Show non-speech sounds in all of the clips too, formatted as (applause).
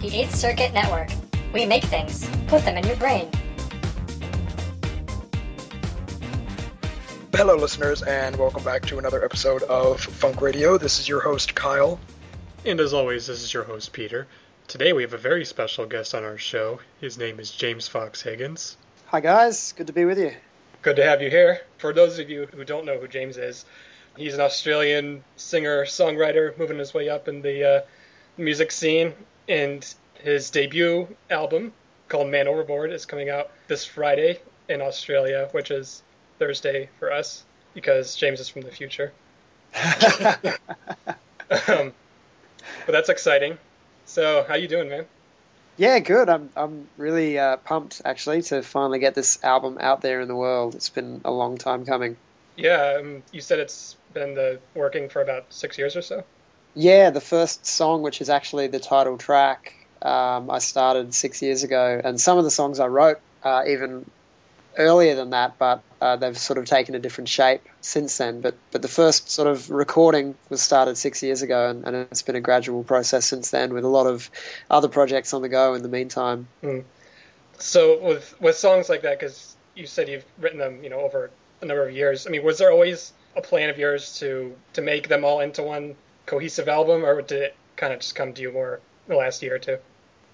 The 8th Circuit Network. We make things, put them in your brain. Hello, listeners, and welcome back to another episode of Funk Radio. This is your host, Kyle. And as always, this is your host, Peter. Today we have a very special guest on our show. His name is James Fox Higgins. Hi, guys. Good to be with you. Good to have you here. For those of you who don't know who James is, he's an Australian singer songwriter moving his way up in the uh, music scene, and his debut album called Man Overboard is coming out this Friday in Australia, which is Thursday for us because James is from the future. (laughs) um, but that's exciting. So, how you doing, man? Yeah, good. I'm I'm really uh, pumped actually to finally get this album out there in the world. It's been a long time coming. Yeah, um, you said it's been the, working for about six years or so. Yeah, the first song, which is actually the title track, um, I started six years ago, and some of the songs I wrote uh, even earlier than that, but uh, they've sort of taken a different shape since then. But but the first sort of recording was started six years ago, and, and it's been a gradual process since then, with a lot of other projects on the go in the meantime. Mm. So with with songs like that, because you said you've written them, you know, over a number of years. I mean, was there always a plan of yours to to make them all into one cohesive album, or did it kind of just come to you more the last year or two?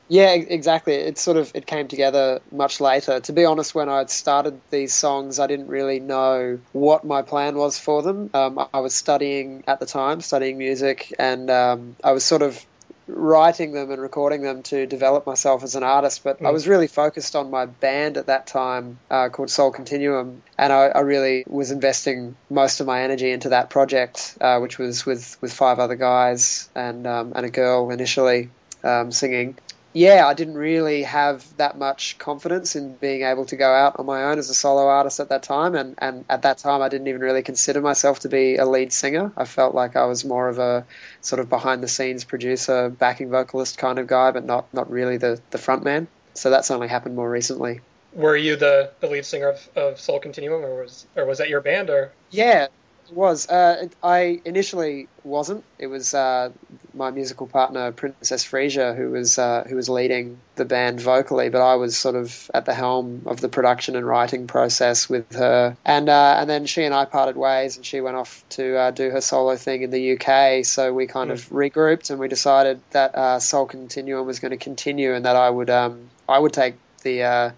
Yeah, exactly. It sort of it came together much later. To be honest, when I started these songs, I didn't really know what my plan was for them. Um, I was studying at the time, studying music, and um, I was sort of writing them and recording them to develop myself as an artist. But mm. I was really focused on my band at that time uh, called Soul Continuum, and I, I, really was investing most of my energy into that project, uh, which was with with five other guys and um, and a girl initially. Um, singing yeah, I didn't really have that much confidence in being able to go out on my own as a solo artist at that time. And, and at that time, I didn't even really consider myself to be a lead singer. I felt like I was more of a sort of behind the scenes producer, backing vocalist kind of guy, but not, not really the, the front man. So that's only happened more recently. Were you the, the lead singer of, of Soul Continuum, or was or was that your band? Or yeah, it was. Uh, I initially wasn't. It was uh, my musical partner, Princess Frisia, who was uh, who was leading the band vocally, but I was sort of at the helm of the production and writing process with her. And uh, and then she and I parted ways, and she went off to uh, do her solo thing in the UK. So we kind mm. of regrouped, and we decided that uh, Soul Continuum was going to continue, and that I would um, I would take the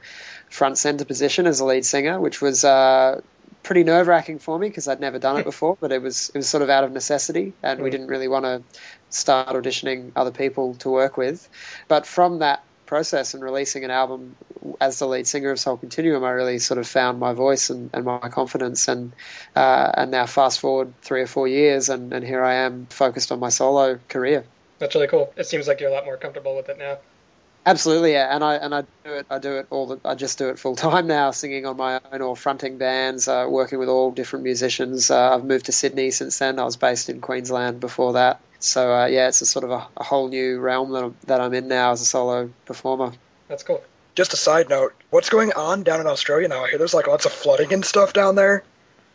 front center position as a lead singer, which was uh, pretty nerve wracking for me because I'd never done it before, but it was it was sort of out of necessity, and we mm. didn't really want to start auditioning other people to work with. But from that process and releasing an album as the lead singer of Soul Continuum, I really sort of found my voice and, and my confidence. And uh, and now fast forward three or four years, and, and here I am focused on my solo career. That's really cool. It seems like you're a lot more comfortable with it now. Absolutely, yeah, and I and I do it. I do it all. The, I just do it full time now, singing on my own or fronting bands, uh, working with all different musicians. Uh, I've moved to Sydney since then. I was based in Queensland before that, so uh, yeah, it's a sort of a, a, whole new realm that I'm, that I'm in now as a solo performer. That's cool. Just a side note, what's going on down in Australia now? I hear there's like lots of flooding and stuff down there.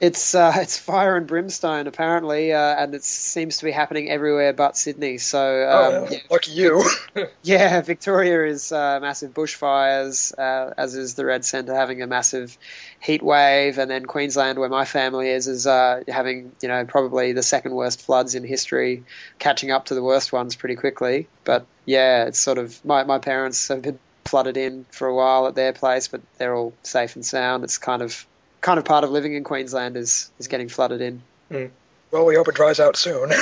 It's uh, (laughs) it's fire and brimstone apparently, uh, and it seems to be happening everywhere but Sydney. So um, oh, yeah. lucky you. (laughs) yeah, Victoria is uh, massive bushfires, uh, as is the Red Centre having a massive heat wave, and then Queensland, where my family is, is uh, having you know probably the second worst floods in history, catching up to the worst ones pretty quickly. But yeah, it's sort of my my parents have been flooded in for a while at their place, but they're all safe and sound. It's kind of kind of part of living in Queensland is is getting flooded in. Mm. Well, we hope it dries out soon. (laughs)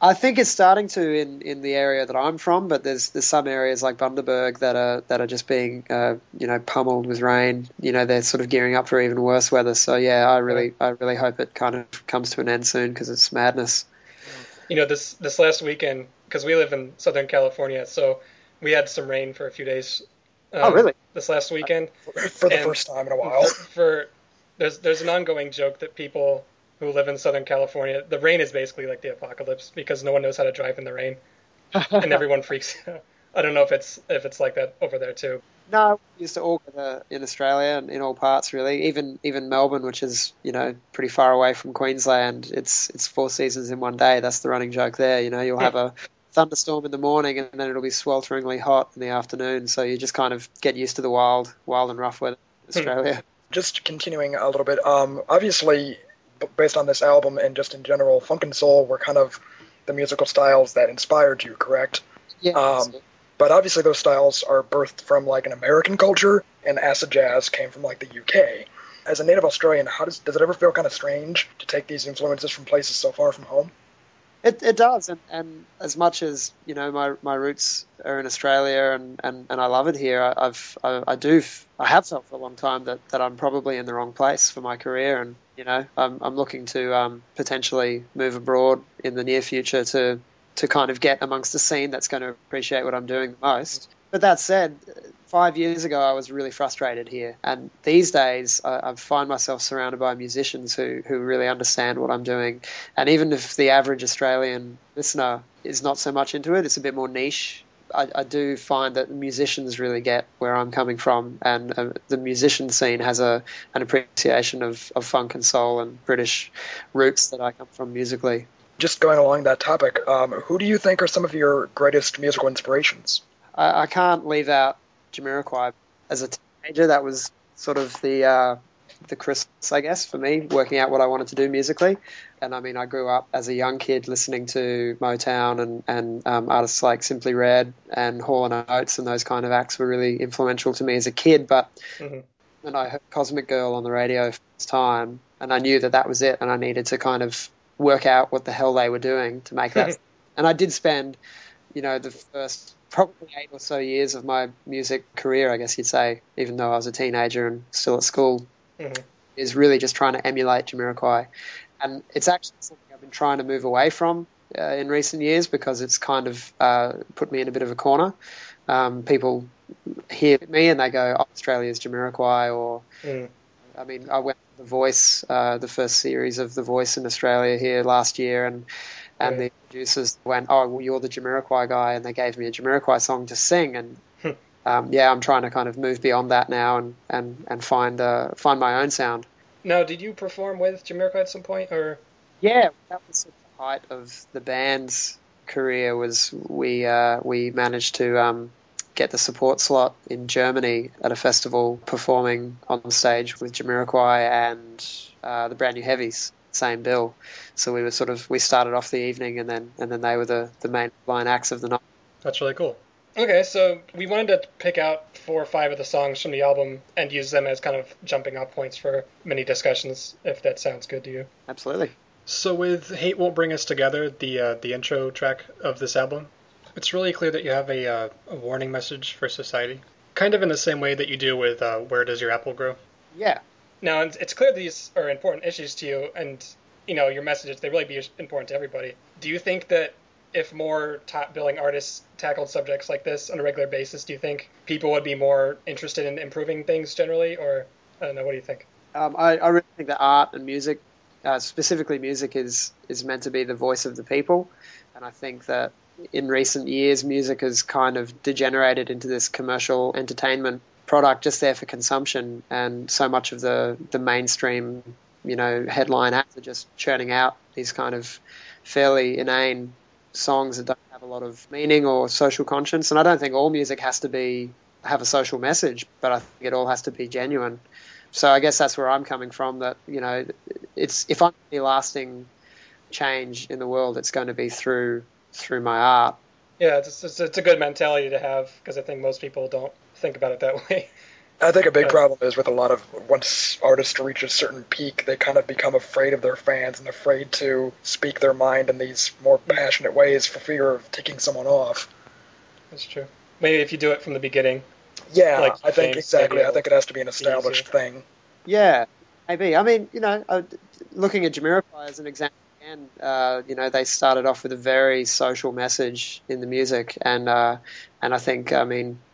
I think it's starting to in, in the area that I'm from, but there's there's some areas like Bundaberg that are that are just being uh, you know pummeled with rain. You know they're sort of gearing up for even worse weather. So yeah, I really I really hope it kind of comes to an end soon because it's madness. You know this this last weekend because we live in Southern California, so we had some rain for a few days. Um, oh really? This last weekend for the and first time in a while. (laughs) For there's there's an ongoing joke that people who live in Southern California, the rain is basically like the apocalypse because no one knows how to drive in the rain, (laughs) and everyone freaks out. I don't know if it's if it's like that over there too. No, we used to all in Australia and in all parts really. Even even Melbourne, which is you know pretty far away from Queensland, it's it's four seasons in one day. That's the running joke there. You know, you'll have a thunderstorm in the morning, and then it'll be swelteringly hot in the afternoon. So you just kind of get used to the wild, wild and rough weather in Hmm. Australia. Just continuing a little bit, um, obviously, based on this album and just in general, funk and soul were kind of the musical styles that inspired you, correct? Yeah. Um, But obviously, those styles are birthed from like an American culture, and acid jazz came from like the UK. As a native Australian, how does does it ever feel kind of strange to take these influences from places so far from home? It, it does, and, and as much as you know, my, my roots are in Australia, and, and, and I love it here. I, I've I, I do I have felt for a long time that, that I'm probably in the wrong place for my career, and you know I'm I'm looking to um, potentially move abroad in the near future to to kind of get amongst a scene that's going to appreciate what I'm doing the most. But that said, five years ago I was really frustrated here, and these days I, I find myself surrounded by musicians who, who really understand what I'm doing. And even if the average Australian listener is not so much into it, it's a bit more niche. I, I do find that musicians really get where I'm coming from, and uh, the musician scene has a an appreciation of, of funk and soul and British roots that I come from musically. Just going along that topic, um, who do you think are some of your greatest musical inspirations? I, I can't leave out Jamiroquai. As a teenager, that was sort of the uh, the Christmas, I guess, for me, working out what I wanted to do musically. And I mean, I grew up as a young kid listening to Motown and and um, artists like Simply Red and Hall and Oates and those kind of acts were really influential to me as a kid. But Mhm. when I heard Cosmic Girl on the radio for the first time, and I knew that that was it, and I needed to kind of work out what the hell they were doing to make that. (laughs) and I did spend, you know, the first probably eight or so years of my music career, I guess you'd say, even though I was a teenager and still at school, Mhm. is really just trying to emulate Jamiroquai. And it's actually something I've been trying to move away from uh, in recent years because it's kind of uh, put me in a bit of a corner. Um, people hear me and they go, oh, Australia's Jamiroquai, or Mm. I mean, I went to The Voice, uh, the first series of The Voice in Australia here last year, and and Right. the producers went, "Oh, well, you're the Jamiroquai guy," and they gave me a Jamiroquai song to sing, and Hmm. um, yeah, I'm trying to kind of move beyond that now and and and find uh, find my own sound. Now, did you perform with Jamiroquai at some point, or Yeah, that was sort of the height of the band's career. Was we uh, we managed to um, get the support slot in Germany at a festival, performing on stage with Jamiroquai and uh, the Brand New Heavies, same bill. So we were sort of we started off the evening, and then and then they were the the main line acts of the night. That's really cool. Okay, so we wanted to pick out four or five of the songs from the album and use them as kind of jumping off points for many discussions, if that sounds good to you. Absolutely. So with "Hate Won't Bring Us Together," the uh, the intro track of this album, it's really clear that you have a, uh, a warning message for society, kind of in the same way that you do with uh, "Where Does Your Apple Grow." Yeah. Now, it's clear these are important issues to you, and you know your messages they really be important to everybody. Do you think that if more top billing artists tackled subjects like this on a regular basis, do you think people would be more interested in improving things generally, or I don't know? What do you think? Um, I, I really think that art and music, uh, specifically music, is is meant to be the voice of the people, and I think that in recent years, music has kind of degenerated into this commercial entertainment product just there for consumption, and so much of the the mainstream, you know, headline acts are just churning out these kind of fairly inane songs that don't have a lot of meaning or social conscience. And I don't think all music has to be have a social message, but I think it all has to be genuine. So I guess that's where I'm coming from. That you know, it's if I'm any lasting change in the world, it's going to be through through my art. Yeah, it's, it's, it's a good mentality to have because I think most people don't think about it that (laughs) way. I think a big Uh, problem is with a lot of once artists reach a certain peak, they kind of become afraid of their fans and afraid to speak their mind in these more passionate ways for fear of taking someone off. That's true. Maybe if you do it from the beginning. Yeah, Like I think James, exactly. I think it has to be an easier. established thing. Yeah, maybe. I mean, you know, uh, looking at Jamiroquai as an example And uh, you know, they started off with a very social message in the music, and uh, and I think, I mean,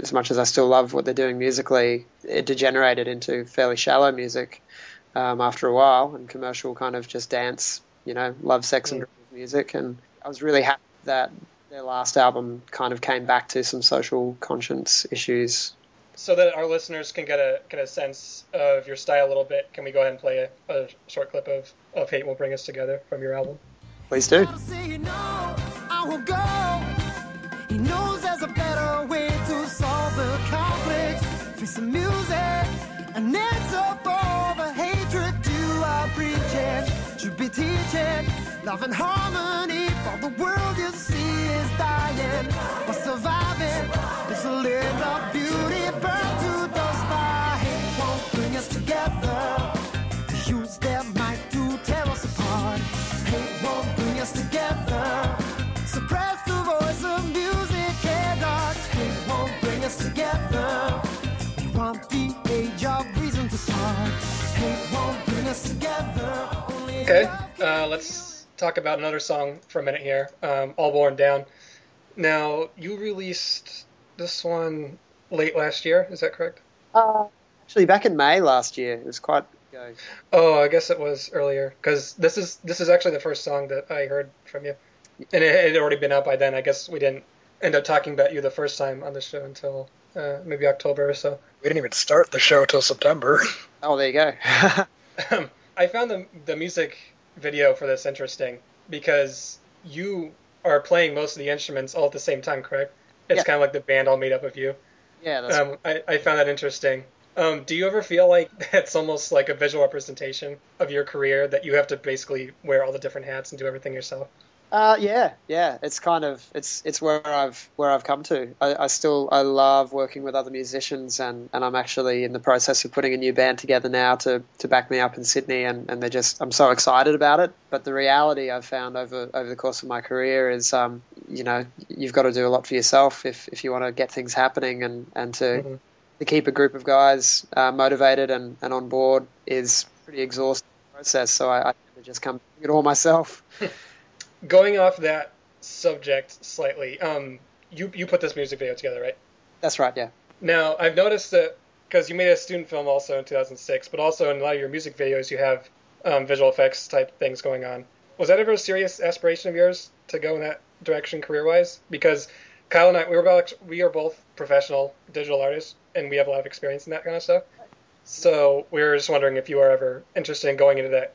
as much as I still love what they're doing musically, it degenerated into fairly shallow music um, after a while, and commercial kind of just dance, you know, love, sex, and Mm. music. And I was really happy that their last album kind of came back to some social conscience issues So that our listeners can get a get a sense of your style a little bit, can we go ahead and play a, a short clip of, of Hate Will Bring Us Together from your album? Please do. The conflict. Face the music, an answer for the hatred you are preaching. Should be teaching love and harmony for the world you see is dying. But surviving is a of beauty. Burn to dust by hate won't bring us together. Okay, uh, let's talk about another song for a minute here. Um, All Worn Down. Now, you released this one late last year, is that correct? Uh, actually, back in May last year, it was quite ago. Oh, I guess it was earlier because this is this is actually the first song that I heard from you, and it, it had already been out by then. I guess we didn't end up talking about you the first time on the show until uh, maybe October or so. We didn't even start the show till September. (laughs) Oh, there you go. (laughs) Um, I found the the music video for this interesting because you are playing most of the instruments all at the same time, correct? It's Yeah. kind of like the band all made up of you. yeah, that's Um, I, I found that interesting. Um, do you ever feel like (laughs) that's almost like a visual representation of your career that you have to basically wear all the different hats and do everything yourself? Uh, yeah, yeah. It's kind of it's it's where I've where I've come to. I, I still I love working with other musicians, and, and I'm actually in the process of putting a new band together now to, to back me up in Sydney, and, and they're just I'm so excited about it. But the reality I've found over over the course of my career is, um, you know, you've got to do a lot for yourself if, if you want to get things happening, and and to Mhm. to keep a group of guys uh, motivated and, and on board is a pretty exhausting process. So I, I tend to just come do it all myself. (laughs) Going off that subject slightly, um, you you put this music video together, right? That's right, yeah. Now I've noticed that because you made a student film also in 2006, but also in a lot of your music videos you have um, visual effects type things going on. Was that ever a serious aspiration of yours to go in that direction career-wise? Because Kyle and I, we were both, we are both professional digital artists, and we have a lot of experience in that kind of stuff. So we were just wondering if you were ever interested in going into that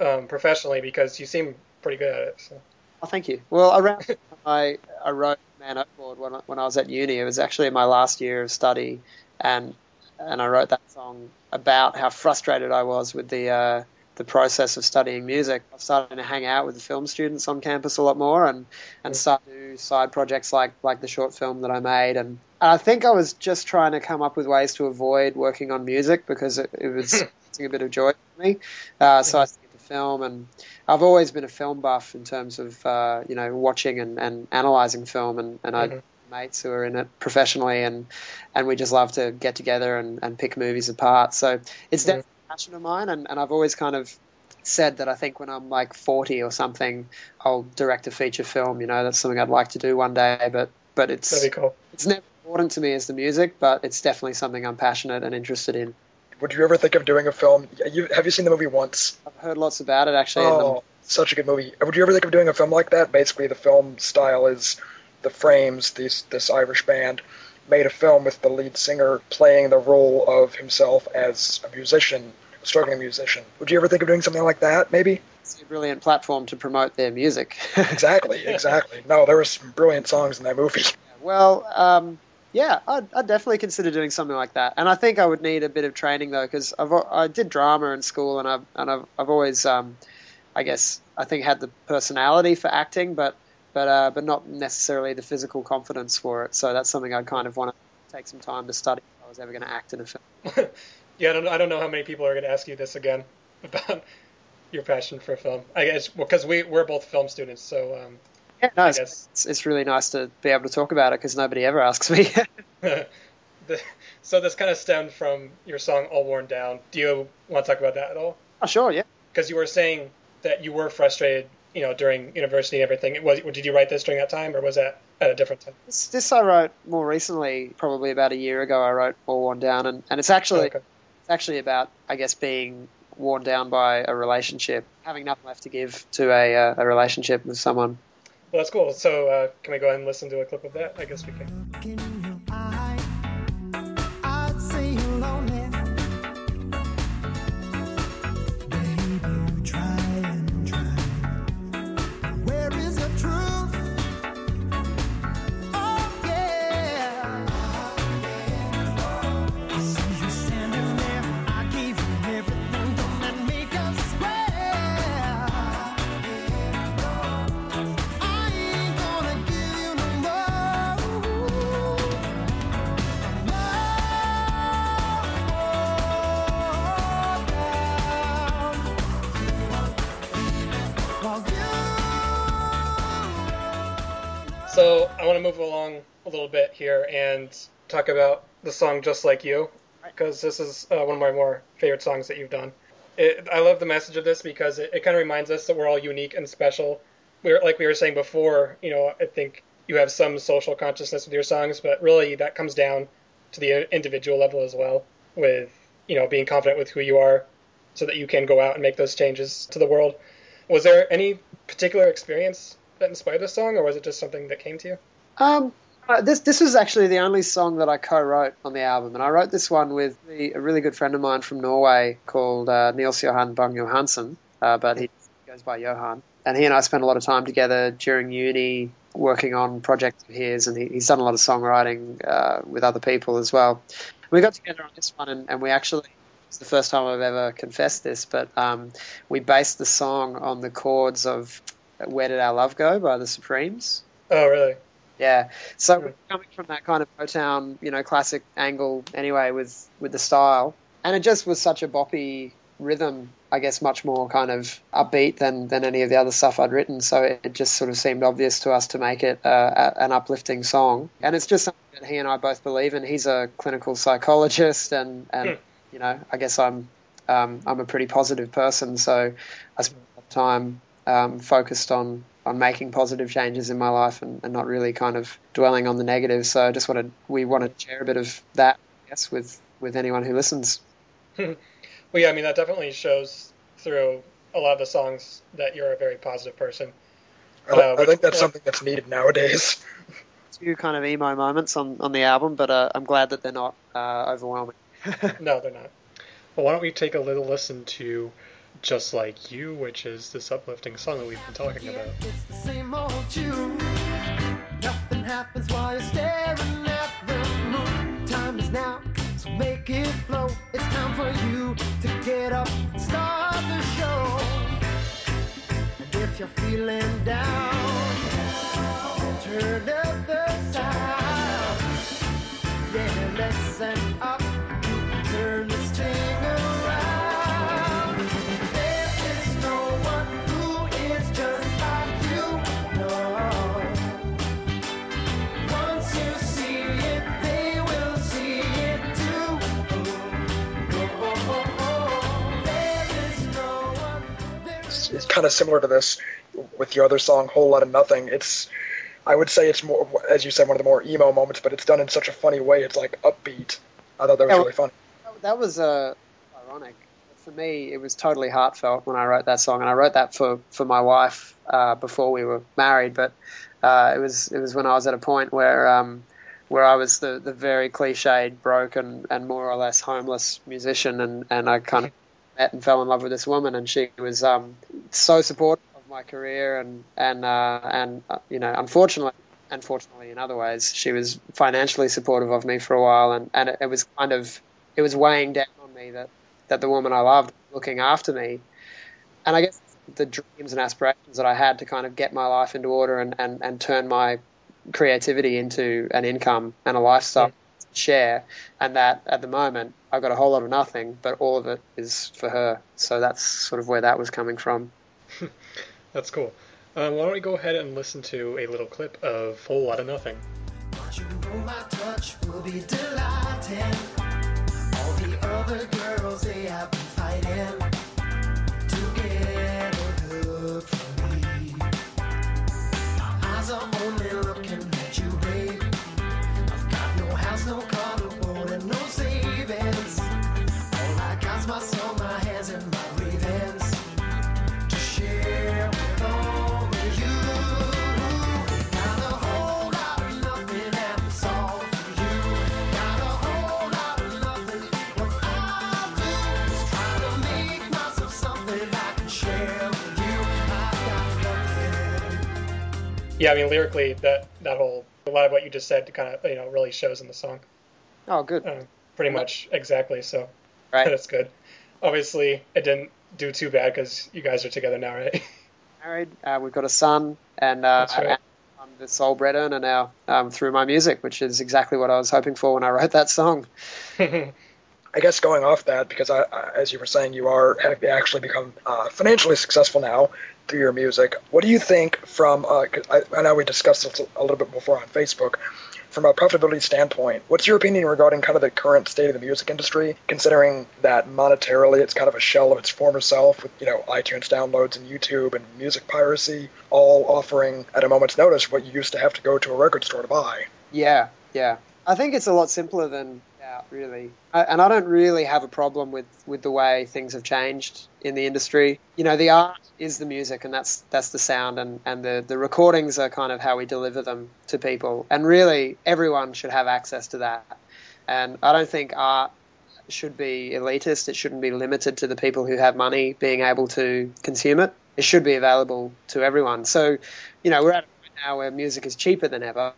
um, professionally, because you seem pretty good at it. So. Oh, thank you. Well, around (laughs) I I wrote Man Overboard when I, when I was at uni. It was actually my last year of study, and and I wrote that song about how frustrated I was with the uh, the process of studying music. I started to hang out with the film students on campus a lot more, and and start to do side projects like like the short film that I made. And, and I think I was just trying to come up with ways to avoid working on music because it, it was (laughs) a bit of joy for me. Uh, so I to film and I've always been a film buff in terms of uh, you know watching and, and analyzing film, and, and I Mhm. mates who are in it professionally, and and we just love to get together and, and pick movies apart. So it's Mhm. definitely a passion of mine, and, and I've always kind of said that I think when I'm like 40 or something, I'll direct a feature film. You know, that's something I'd like to do one day, but but it's cool. it's never important to me as the music, but it's definitely something I'm passionate and interested in. Would you ever think of doing a film? You, have you seen the movie Once? I've heard lots about it actually. Oh, such a good movie. Would you ever think of doing a film like that? Basically, the film style is the Frames, this this Irish band, made a film with the lead singer playing the role of himself as a musician, a struggling musician. Would you ever think of doing something like that? Maybe. It's a brilliant platform to promote their music. (laughs) Exactly, exactly. No, there were some brilliant songs in that movie. Well, um, yeah, I'd, I'd definitely consider doing something like that. And I think I would need a bit of training though, because I did drama in school, and I've and I've, I've always, um, I guess, I think had the personality for acting, but but uh, but not necessarily the physical confidence for it. So that's something I'd kind of want to take some time to study if I was ever going to act in a film. (laughs) yeah, I don't, I don't know how many people are going to ask you this again (laughs) about your passion for film. I guess because we we're both film students, so um, Yeah, no, it's, it's, really nice to be able to talk about it because nobody ever asks me. (laughs) (laughs) the, so this kind of stemmed from your song "All Worn Down." Do you want to talk about that at all? oh, sure, yeah. Because you were saying that you were frustrated, you know, during university and everything. Was did you write this during that time, or was that at a different time? This, this I wrote more recently, probably about a year ago. I wrote All Worn Down, and, and it's actually Okay. it's actually about, I guess, being worn down by a relationship, having nothing left to give to a, uh, a relationship with someone. Well, that's cool. So uh, can we go ahead and listen to a clip of that? I guess we can. Here and talk about the song "Just Like You" because this is uh, one of my more favorite songs that you've done. It, I love the message of this because it, it kind of reminds us that we're all unique and special. We're like we were saying before. You know, I think you have some social consciousness with your songs, but really that comes down to the individual level as well. With you know being confident with who you are, so that you can go out and make those changes to the world. Was there any particular experience that inspired this song, or was it just something that came to you? Um, uh, this this was actually the only song that I co-wrote on the album, and I wrote this one with the, a really good friend of mine from Norway called uh, Niels Johan Bang Johansen, uh, but he goes by Johan. And he and I spent a lot of time together during uni, working on projects of his, and he, he's done a lot of songwriting uh, with other people as well. We got together on this one, and, and we actually it's the first time I've ever confessed this, but um, we based the song on the chords of "Where Did Our Love Go" by the Supremes. Oh, really? Yeah. So Yeah. coming from that kind of Motown, you know, classic angle anyway with with the style, and it just was such a boppy rhythm. I guess much more kind of upbeat than than any of the other stuff I'd written. So it, it just sort of seemed obvious to us to make it uh, a, an uplifting song, and it's just something that he and I both believe in. He's a clinical psychologist, and and Hmm. you know, I guess I'm um, I'm a pretty positive person, so I spend a lot of time um, focused on on making positive changes in my life and, and not really kind of dwelling on the negative. So I just wanted we wanted to share a bit of that, I guess, with with anyone who listens. (laughs) Well, yeah, I mean that definitely shows through a lot of the songs that you're a very positive person. I, thi- Uh, I think that's which- something that's needed nowadays. A (laughs) few kind of emo moments on, on the album, but uh, I'm glad that they're not uh, overwhelming. (laughs) No, they're not. Well, why don't we take a little listen to Just Like You, which is this uplifting song that we've been talking about. It's the same old you. Nothing happens while you're staring at the moon. Time is now, so make it flow. It's time for you to get up, start the show. And if you're feeling down, turn up kind of similar to this with your other song, "Whole Lot of Nothing." It's I would say it's more, as you said, one of the more emo moments, but it's done in such a funny way. It's like upbeat. I thought that was Yeah, really funny. That was uh, ironic. For me, it was totally heartfelt when I wrote that song, and I wrote that for, for my wife uh, before we were married. But uh, it was it was when I was at a point where um, where I was the, the very cliched, broken, and more or less homeless musician, and, and I kind of met and fell in love with this woman, and she was um, so supportive of my career, and and uh, and uh, you know, unfortunately. Unfortunately, in other ways, she was financially supportive of me for a while, and, and it, it was kind of it was weighing down on me that, that the woman I loved was looking after me. And I guess the dreams and aspirations that I had to kind of get my life into order and, and, and turn my creativity into an income and a lifestyle to share. And that at the moment, I've got a whole lot of nothing, but all of it is for her. So that's sort of where that was coming from. (laughs) That's cool. Um, why don't we go ahead and listen to a little clip of Whole Lot of Nothing? Yeah, I mean lyrically, that that whole a lot of what you just said kind of you know really shows in the song. Oh, good. Uh, pretty much exactly. So Right. (laughs) that's good. Obviously, it didn't do too bad because you guys are together now, right? (laughs) Married. Uh, we've got a son, and, uh, right. I'm the sole bread earner now um, through my music, which is exactly what I was hoping for when I wrote that song. (laughs) I guess going off that, because I, I, as you were saying, you are have actually become uh, financially successful now. Through your music. What do you think from? Uh, I, I know we discussed this a little bit before on Facebook. From a profitability standpoint, what's your opinion regarding kind of the current state of the music industry, considering that monetarily it's kind of a shell of its former self with, you know, iTunes downloads and YouTube and music piracy, all offering at a moment's notice what you used to have to go to a record store to buy? Yeah, yeah. I think it's a lot simpler than that, really. I, and I don't really have a problem with, with the way things have changed in the industry. You know, the art is the music, and that's that's the sound, and, and the, the recordings are kind of how we deliver them to people. And really, everyone should have access to that. And I don't think art should be elitist. It shouldn't be limited to the people who have money being able to consume it. It should be available to everyone. So, you know, we're at a point now where music is cheaper than ever.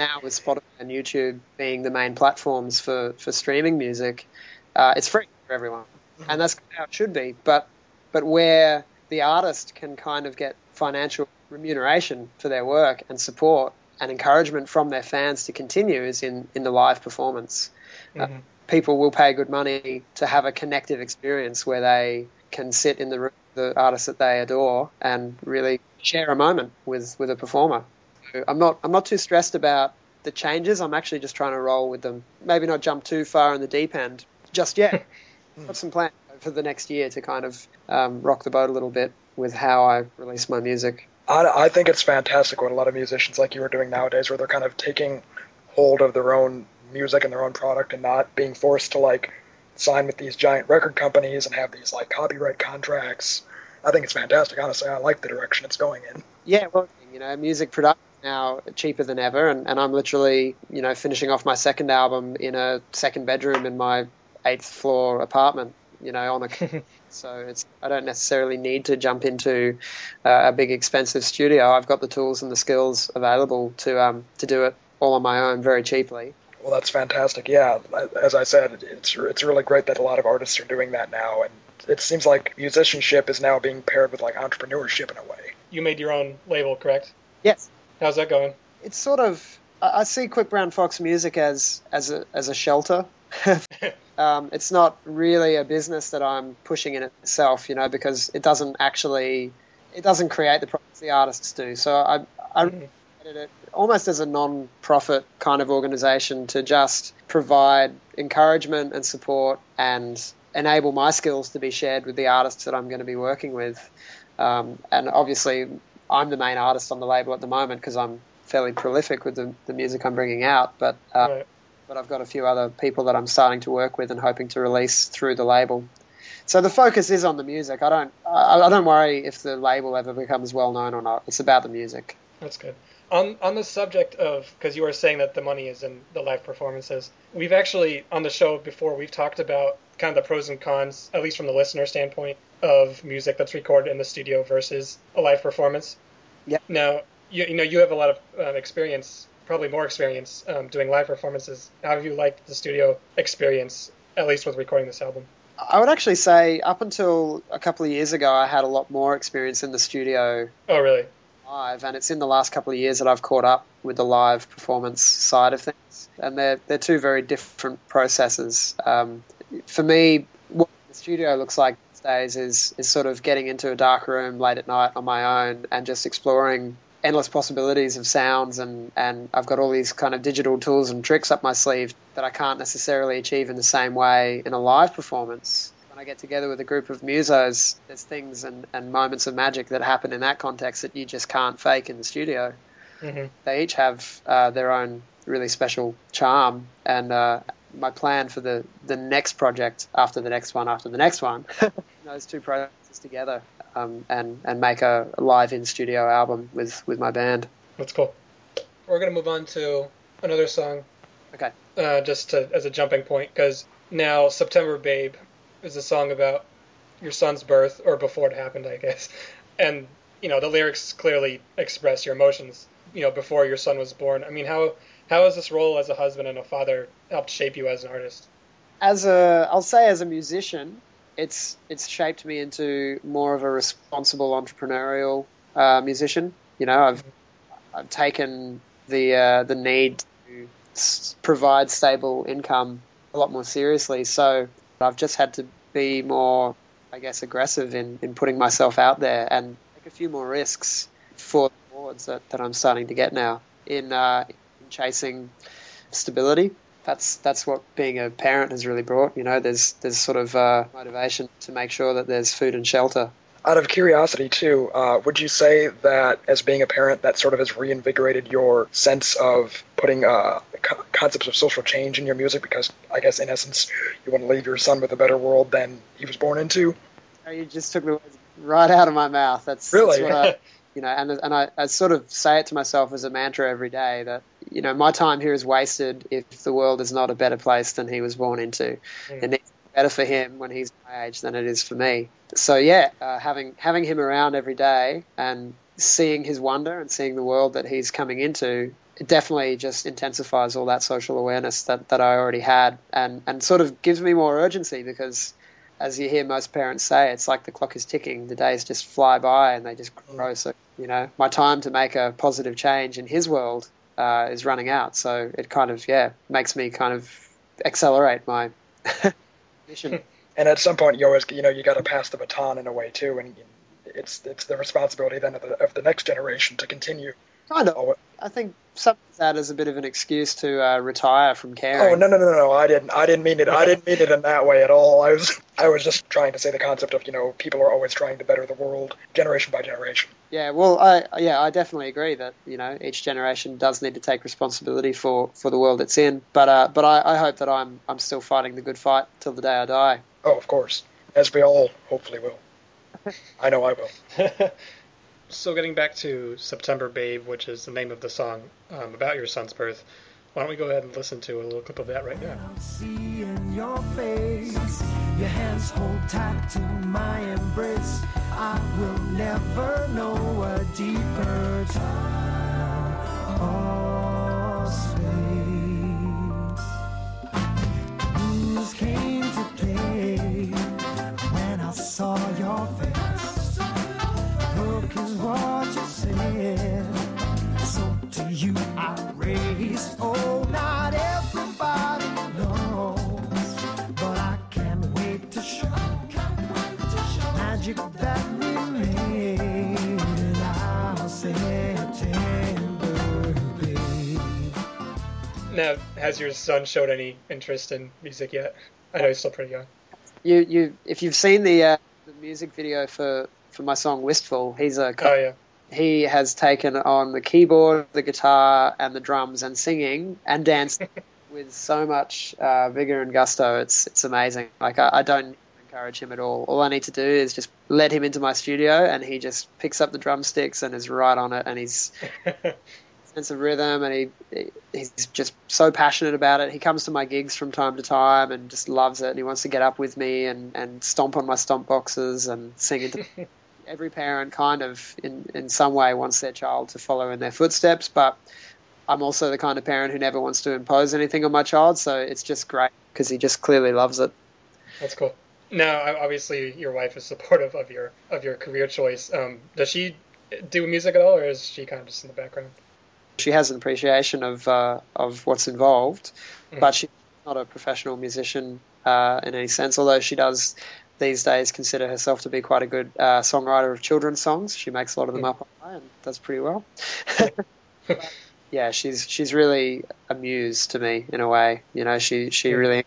Now with Spotify and YouTube being the main platforms for, for streaming music, uh, it's free for everyone, and that's how it should be. But but where the artist can kind of get financial remuneration for their work and support and encouragement from their fans to continue is in, in the live performance. Uh, people will pay good money to have a connective experience where they can sit in the room with the artist that they adore and really share a moment with, with a performer. So I'm not I'm not too stressed about the changes. I'm actually just trying to roll with them. Maybe not jump too far in the deep end just yet. (laughs) Got some plans for the next year to kind of um, rock the boat a little bit with how I release my music. I, I think it's fantastic what a lot of musicians like you are doing nowadays, where they're kind of taking hold of their own music and their own product and not being forced to like sign with these giant record companies and have these like copyright contracts. I think it's fantastic. Honestly, I like the direction it's going in. Yeah, well, you know, music production is now cheaper than ever, and, and I'm literally, you know, finishing off my second album in a second bedroom in my eighth floor apartment, you know, on a. (laughs) so it's I don't necessarily need to jump into uh, a big expensive studio. I've got the tools and the skills available to um, to do it all on my own very cheaply. Well, that's fantastic. Yeah, as I said, it's it's really great that a lot of artists are doing that now, and it seems like musicianship is now being paired with like entrepreneurship in a way. You made your own label, correct? Yes, How's that going? it's sort of I see Quick Brown Fox Music as as a as a shelter. (laughs) um, it's not really a business that I'm pushing in itself, you know, because it doesn't actually it doesn't create the profits the artists do. So I I Mhm. created it almost as a non-profit kind of organization to just provide encouragement and support and enable my skills to be shared with the artists that I'm going to be working with. Um, and obviously, I'm the main artist on the label at the moment because I'm fairly prolific with the, the music I'm bringing out. But uh, Right. but I've got a few other people that I'm starting to work with and hoping to release through the label. So the focus is on the music. I don't I, I don't worry if the label ever becomes well known or not. It's about the music. That's good. On on the subject of because you were saying that the money is in the live performances, we've actually on the show before we've talked about kind of the pros and cons, at least from the listener standpoint, of music that's recorded in the studio versus a live performance. yeah Now you you know you have a lot of um, experience, probably more experience um, doing live performances. How have you liked the studio experience, at least with recording this album? I would actually say up until a couple of years ago, I had a lot more experience in the studio Oh really? Live, and it's in the last couple of years that I've caught up with the live performance side of things, and they're they're two very different processes. Um, for me, what the studio looks like these days is is sort of getting into a dark room late at night on my own and just exploring endless possibilities of sounds and and I've got all these kind of digital tools and tricks up my sleeve that I can't necessarily achieve in the same way in a live performance. I get together with a group of musos, there's things and, and moments of magic that happen in that context that you just can't fake in the studio. hmm They each have uh, their own really special charm, and uh, my plan for the, the next project after the next one after the next one, (laughs) those two processes together, um, and and make a live in studio album with with my band. That's cool. We're gonna move on to another song Okay. uh, just to, as a jumping point, because now September Babe is a song about your son's birth, or before it happened, I guess. And, you know, the lyrics clearly express your emotions, you know, before your son was born. I mean, how, how has this role as a husband and a father helped shape you as an artist? As a, I'll say as a musician, it's it's shaped me into more of a responsible entrepreneurial uh, musician. You know, I've I've taken the uh, the need to s- provide stable income a lot more seriously. So I've just had to be more, I guess, aggressive in, in putting myself out there and take a few more risks for the awards that, that I'm starting to get now in, uh, in chasing stability. That's that's what being a parent has really brought. You know, there's there's sort of uh, motivation to make sure that there's food and shelter. Out of curiosity, too, uh, would you say that as being a parent, that sort of has reinvigorated your sense of putting uh, co- concepts of social change in your music? Because I guess, in essence, you want to leave your son with a better world than he was born into. You just took the words right out of my mouth. That's Really? That's what I, (laughs) you know, and and I, I sort of say it to myself as a mantra every day that you know my time here is wasted if the world is not a better place than he was born into. Mm. It needs better for him when he's my age than it is for me. So yeah, uh, having having him around every day and seeing his wonder and seeing the world that he's coming into it definitely just intensifies all that social awareness that, that I already had and, and sort of gives me more urgency because as you hear most parents say, it's like the clock is ticking. The days just fly by and they just grow. So, you know, my time to make a positive change in his world uh, is running out. So it kind of, yeah, makes me kind of accelerate my (laughs) (laughs) And at some point, you always, you know, you got to pass the baton in a way too, and it's it's the responsibility then of the, of the next generation to continue. Kind of. Oh, I think some of that is a bit of an excuse to uh, retire from caring. Oh no no no no! I didn't I didn't mean it I didn't mean it in that way at all. I was I was just trying to say the concept of you know people are always trying to better the world generation by generation. Yeah, well, I yeah, I definitely agree that you know each generation does need to take responsibility for, for the world it's in. But uh, but I, I hope that I'm I'm still fighting the good fight till the day I die. Oh, of course, as we all hopefully will. I know I will. (laughs) So getting back to September Babe, which is the name of the song um, about your son's birth, why don't we go ahead and listen to a little clip of that right now? see in your face. Your hands hold tight to my embrace. I will never know a deeper time or has your son showed any interest in music yet? I know he's still pretty young. You you if you've seen the uh, the music video for, for my song Wistful, he's a Oh yeah. he has taken on the keyboard, the guitar, and the drums, and singing and dancing (laughs) with so much uh, vigor and gusto. It's it's amazing. Like I, I don't encourage him at all. All I need to do is just let him into my studio, and he just picks up the drumsticks and is right on it, and he's (laughs) sense of rhythm, and he he's just so passionate about it. He comes to my gigs from time to time and just loves it. And he wants to get up with me and, and stomp on my stomp boxes and sing into (laughs) every parent kind of in, in some way wants their child to follow in their footsteps, but I'm also the kind of parent who never wants to impose anything on my child, so it's just great because he just clearly loves it. That's cool. Now, obviously, your wife is supportive of your of your career choice. Um, does she do music at all, or is she kind of just in the background? She has an appreciation of uh, of what's involved, Mhm. but she's not a professional musician uh, in any sense. Although she does these days consider herself to be quite a good uh, songwriter of children's songs. She makes a lot of them up online and does pretty well. But, (laughs) (laughs) yeah, she's she's really a muse to me in a way. You know, she she Yeah. really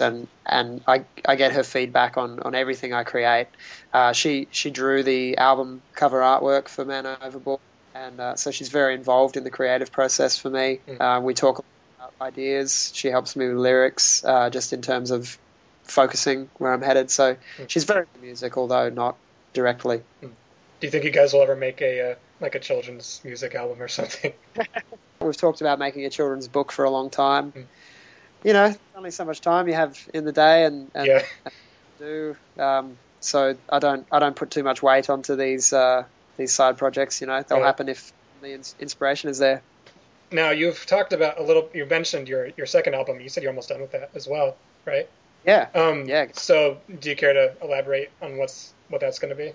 and and I I get her feedback on on everything I create. Uh, she she drew the album cover artwork for Man Overboard, and uh, so she's very involved in the creative process for me. Mm. Uh, we talk about ideas. She helps me with lyrics, uh, just in terms of focusing where I'm headed. So Mm. she's very into music, although not directly. Do you think you guys will ever make a uh, like a children's music album or something? (laughs) We've talked about making a children's book for a long time. Mm. You know, only so much time you have in the day, and, and yeah. (laughs) do. Um, so I don't I don't put too much weight onto these uh, these side projects. You know, they'll Right. happen if the ins- inspiration is there. Now you've talked about a little. You mentioned your your second album. You said you're almost done with that as well, right? Yeah. Um, Yeah. So, do you care to elaborate on what's what that's going to be?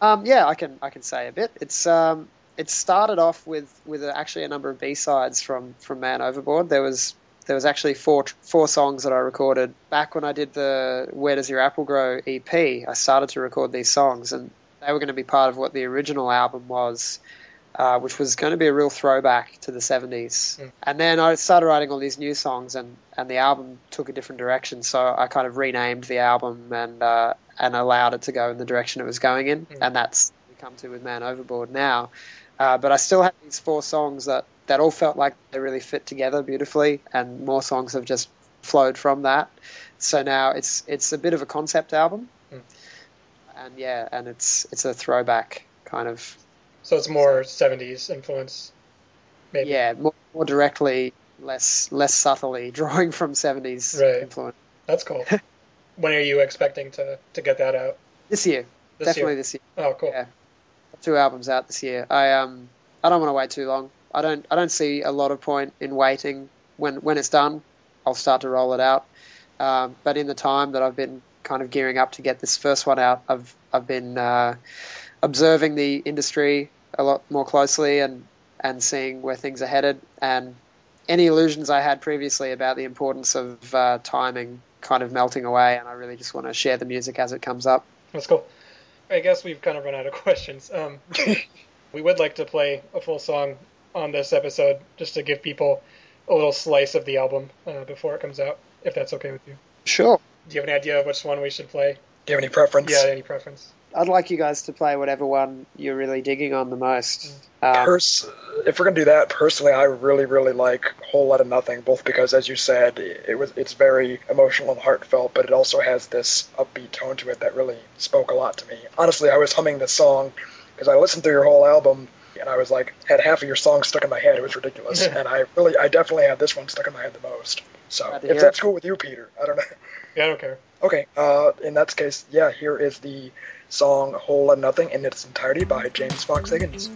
Um, yeah, I can I can say a bit. It's um, it started off with with actually a number of B sides from from Man Overboard. There was there was actually four four songs that I recorded back when I did the Where Does Your Apple Grow EP. I started to record these songs, and they were going to be part of what the original album was, uh, which was going to be a real throwback to the 70s. Mm. And then I started writing all these new songs, and, and the album took a different direction. So I kind of renamed the album and uh, and allowed it to go in the direction it was going in, Mm. and that's what we come to with Man Overboard now. Uh, but I still have these four songs that, that all felt like they really fit together beautifully, and more songs have just flowed from that. So now it's it's a bit of a concept album. And yeah, and it's it's a throwback kind of So it's more 70s influence, maybe. yeah, more, more directly, less less subtly (laughs) drawing from 70s Right. influence. That's cool. (laughs) when are you expecting to, to get that out? This year, This definitely year? this year. Oh, cool. Yeah. Two albums out this year. I um I don't want to wait too long. I don't I don't see a lot of point in waiting. When when it's done, I'll start to roll it out. Um, but in the time that I've been kind of gearing up to get this first one out, I've I've been uh, observing the industry a lot more closely and and seeing where things are headed and any illusions I had previously about the importance of uh, timing kind of melting away and I really just want to share the music as it comes up. That's cool. I guess we've kind of run out of questions. Um, (laughs) we would like to play a full song on this episode just to give people a little slice of the album uh, before it comes out, if that's okay with you. Sure. Do you have any idea of which one we should play? Do you have any preference? Yeah, any preference? I'd like you guys to play whatever one you're really digging on the most. Um, Pers- if we're gonna do that, personally, I really, really like "Whole Lot of Nothing," both because, as you said, it was it's very emotional and heartfelt, but it also has this upbeat tone to it that really spoke a lot to me. Honestly, I was humming this song because I listened through your whole album, and I was like, had half of your songs stuck in my head. It was ridiculous, (laughs) and I really, I definitely had this one stuck in my head the most. So, Glad to if that's it. cool with you, Peter, I don't know. Yeah, I don't care. Okay, uh, in that case, yeah, here is the song "Whole Lot of Nothing" in its entirety by James Fox Higgins.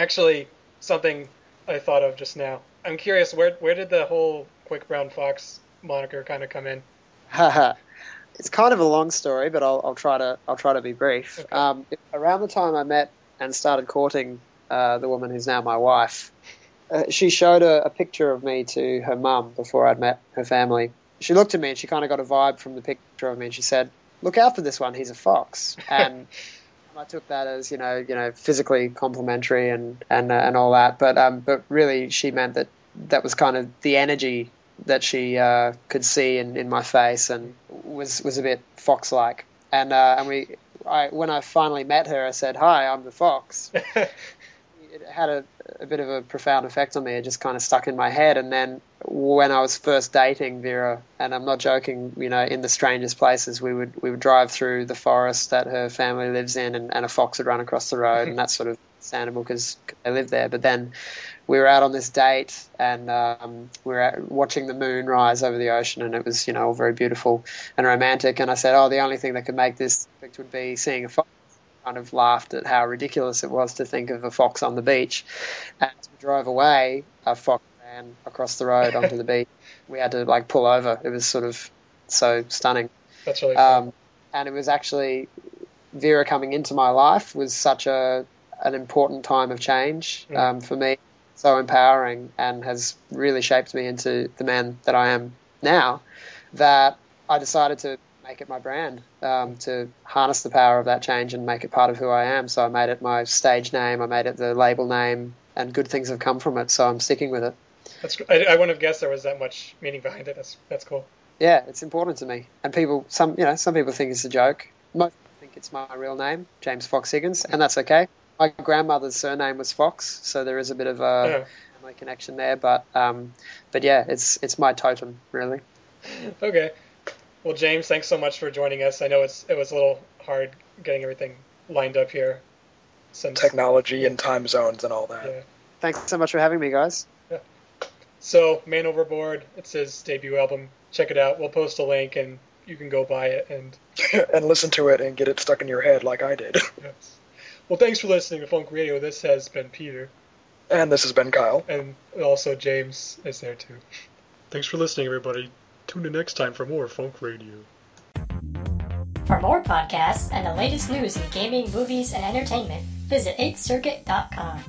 Actually, something I thought of just now. I'm curious, where where did the whole Quick Brown Fox moniker kind of come in? (laughs) It's kind of a long story, but I'll, I'll try to I'll try to be brief. Okay. Um, around the time I met and started courting uh, the woman who's now my wife, uh, she showed a, a picture of me to her mum before I'd met her family. She looked at me and she kind of got a vibe from the picture of me, and she said, "Look out for this one. He's a fox." (laughs) And I took that as you know, you know, physically complimentary and and uh, and all that, but um, but really she meant that that was kind of the energy that she uh, could see in, in my face and was was a bit fox like. And uh, and we, I, when I finally met her, I said, "Hi, I'm the fox." (laughs) it had a, a bit of a profound effect on me. It just kind of stuck in my head. And then when I was first dating Vera, and I'm not joking, you know, in the strangest places, we would we would drive through the forest that her family lives in, and, and a fox would run across the road, and that's sort of understandable because they live there. But then we were out on this date, and um, we were out watching the moon rise over the ocean, and it was you know all very beautiful and romantic. And I said, oh, the only thing that could make this would be seeing a fox kind of laughed at how ridiculous it was to think of a fox on the beach. As we drove away, a fox ran across the road onto the (laughs) beach. We had to like pull over. It was sort of so stunning. That's really. Um, and it was actually Vera coming into my life was such a an important time of change Mm. um, for me. So empowering and has really shaped me into the man that I am now. That I decided to make it my brand um, to harness the power of that change and make it part of who I am. So I made it my stage name. I made it the label name, and good things have come from it. So I'm sticking with it. That's I, I wouldn't have guessed there was that much meaning behind it. That's that's cool. Yeah, it's important to me. And people, some you know, some people think it's a joke. Most people think it's my real name, James Fox Higgins, and that's okay. My grandmother's surname was Fox, so there is a bit of a Yeah. family connection there. But um, but yeah, it's it's my totem really. Okay. Well, James, thanks so much for joining us. I know it's it was a little hard getting everything lined up here. Since Technology and time zones and all that. yeah. Thanks so much for having me, guys. Yeah. So, Man Overboard, it's his debut album. Check it out. We'll post a link and you can go buy it. And (laughs) and listen to it and get it stuck in your head like I did. (laughs) yes. Well, thanks for listening to Funk Radio. This has been Peter, And this has been Kyle. and also James is there too. Thanks for listening, everybody. Tune in next time for more Funk Radio. For more podcasts and the latest news in gaming, movies, and entertainment, visit 8thcircuit.com.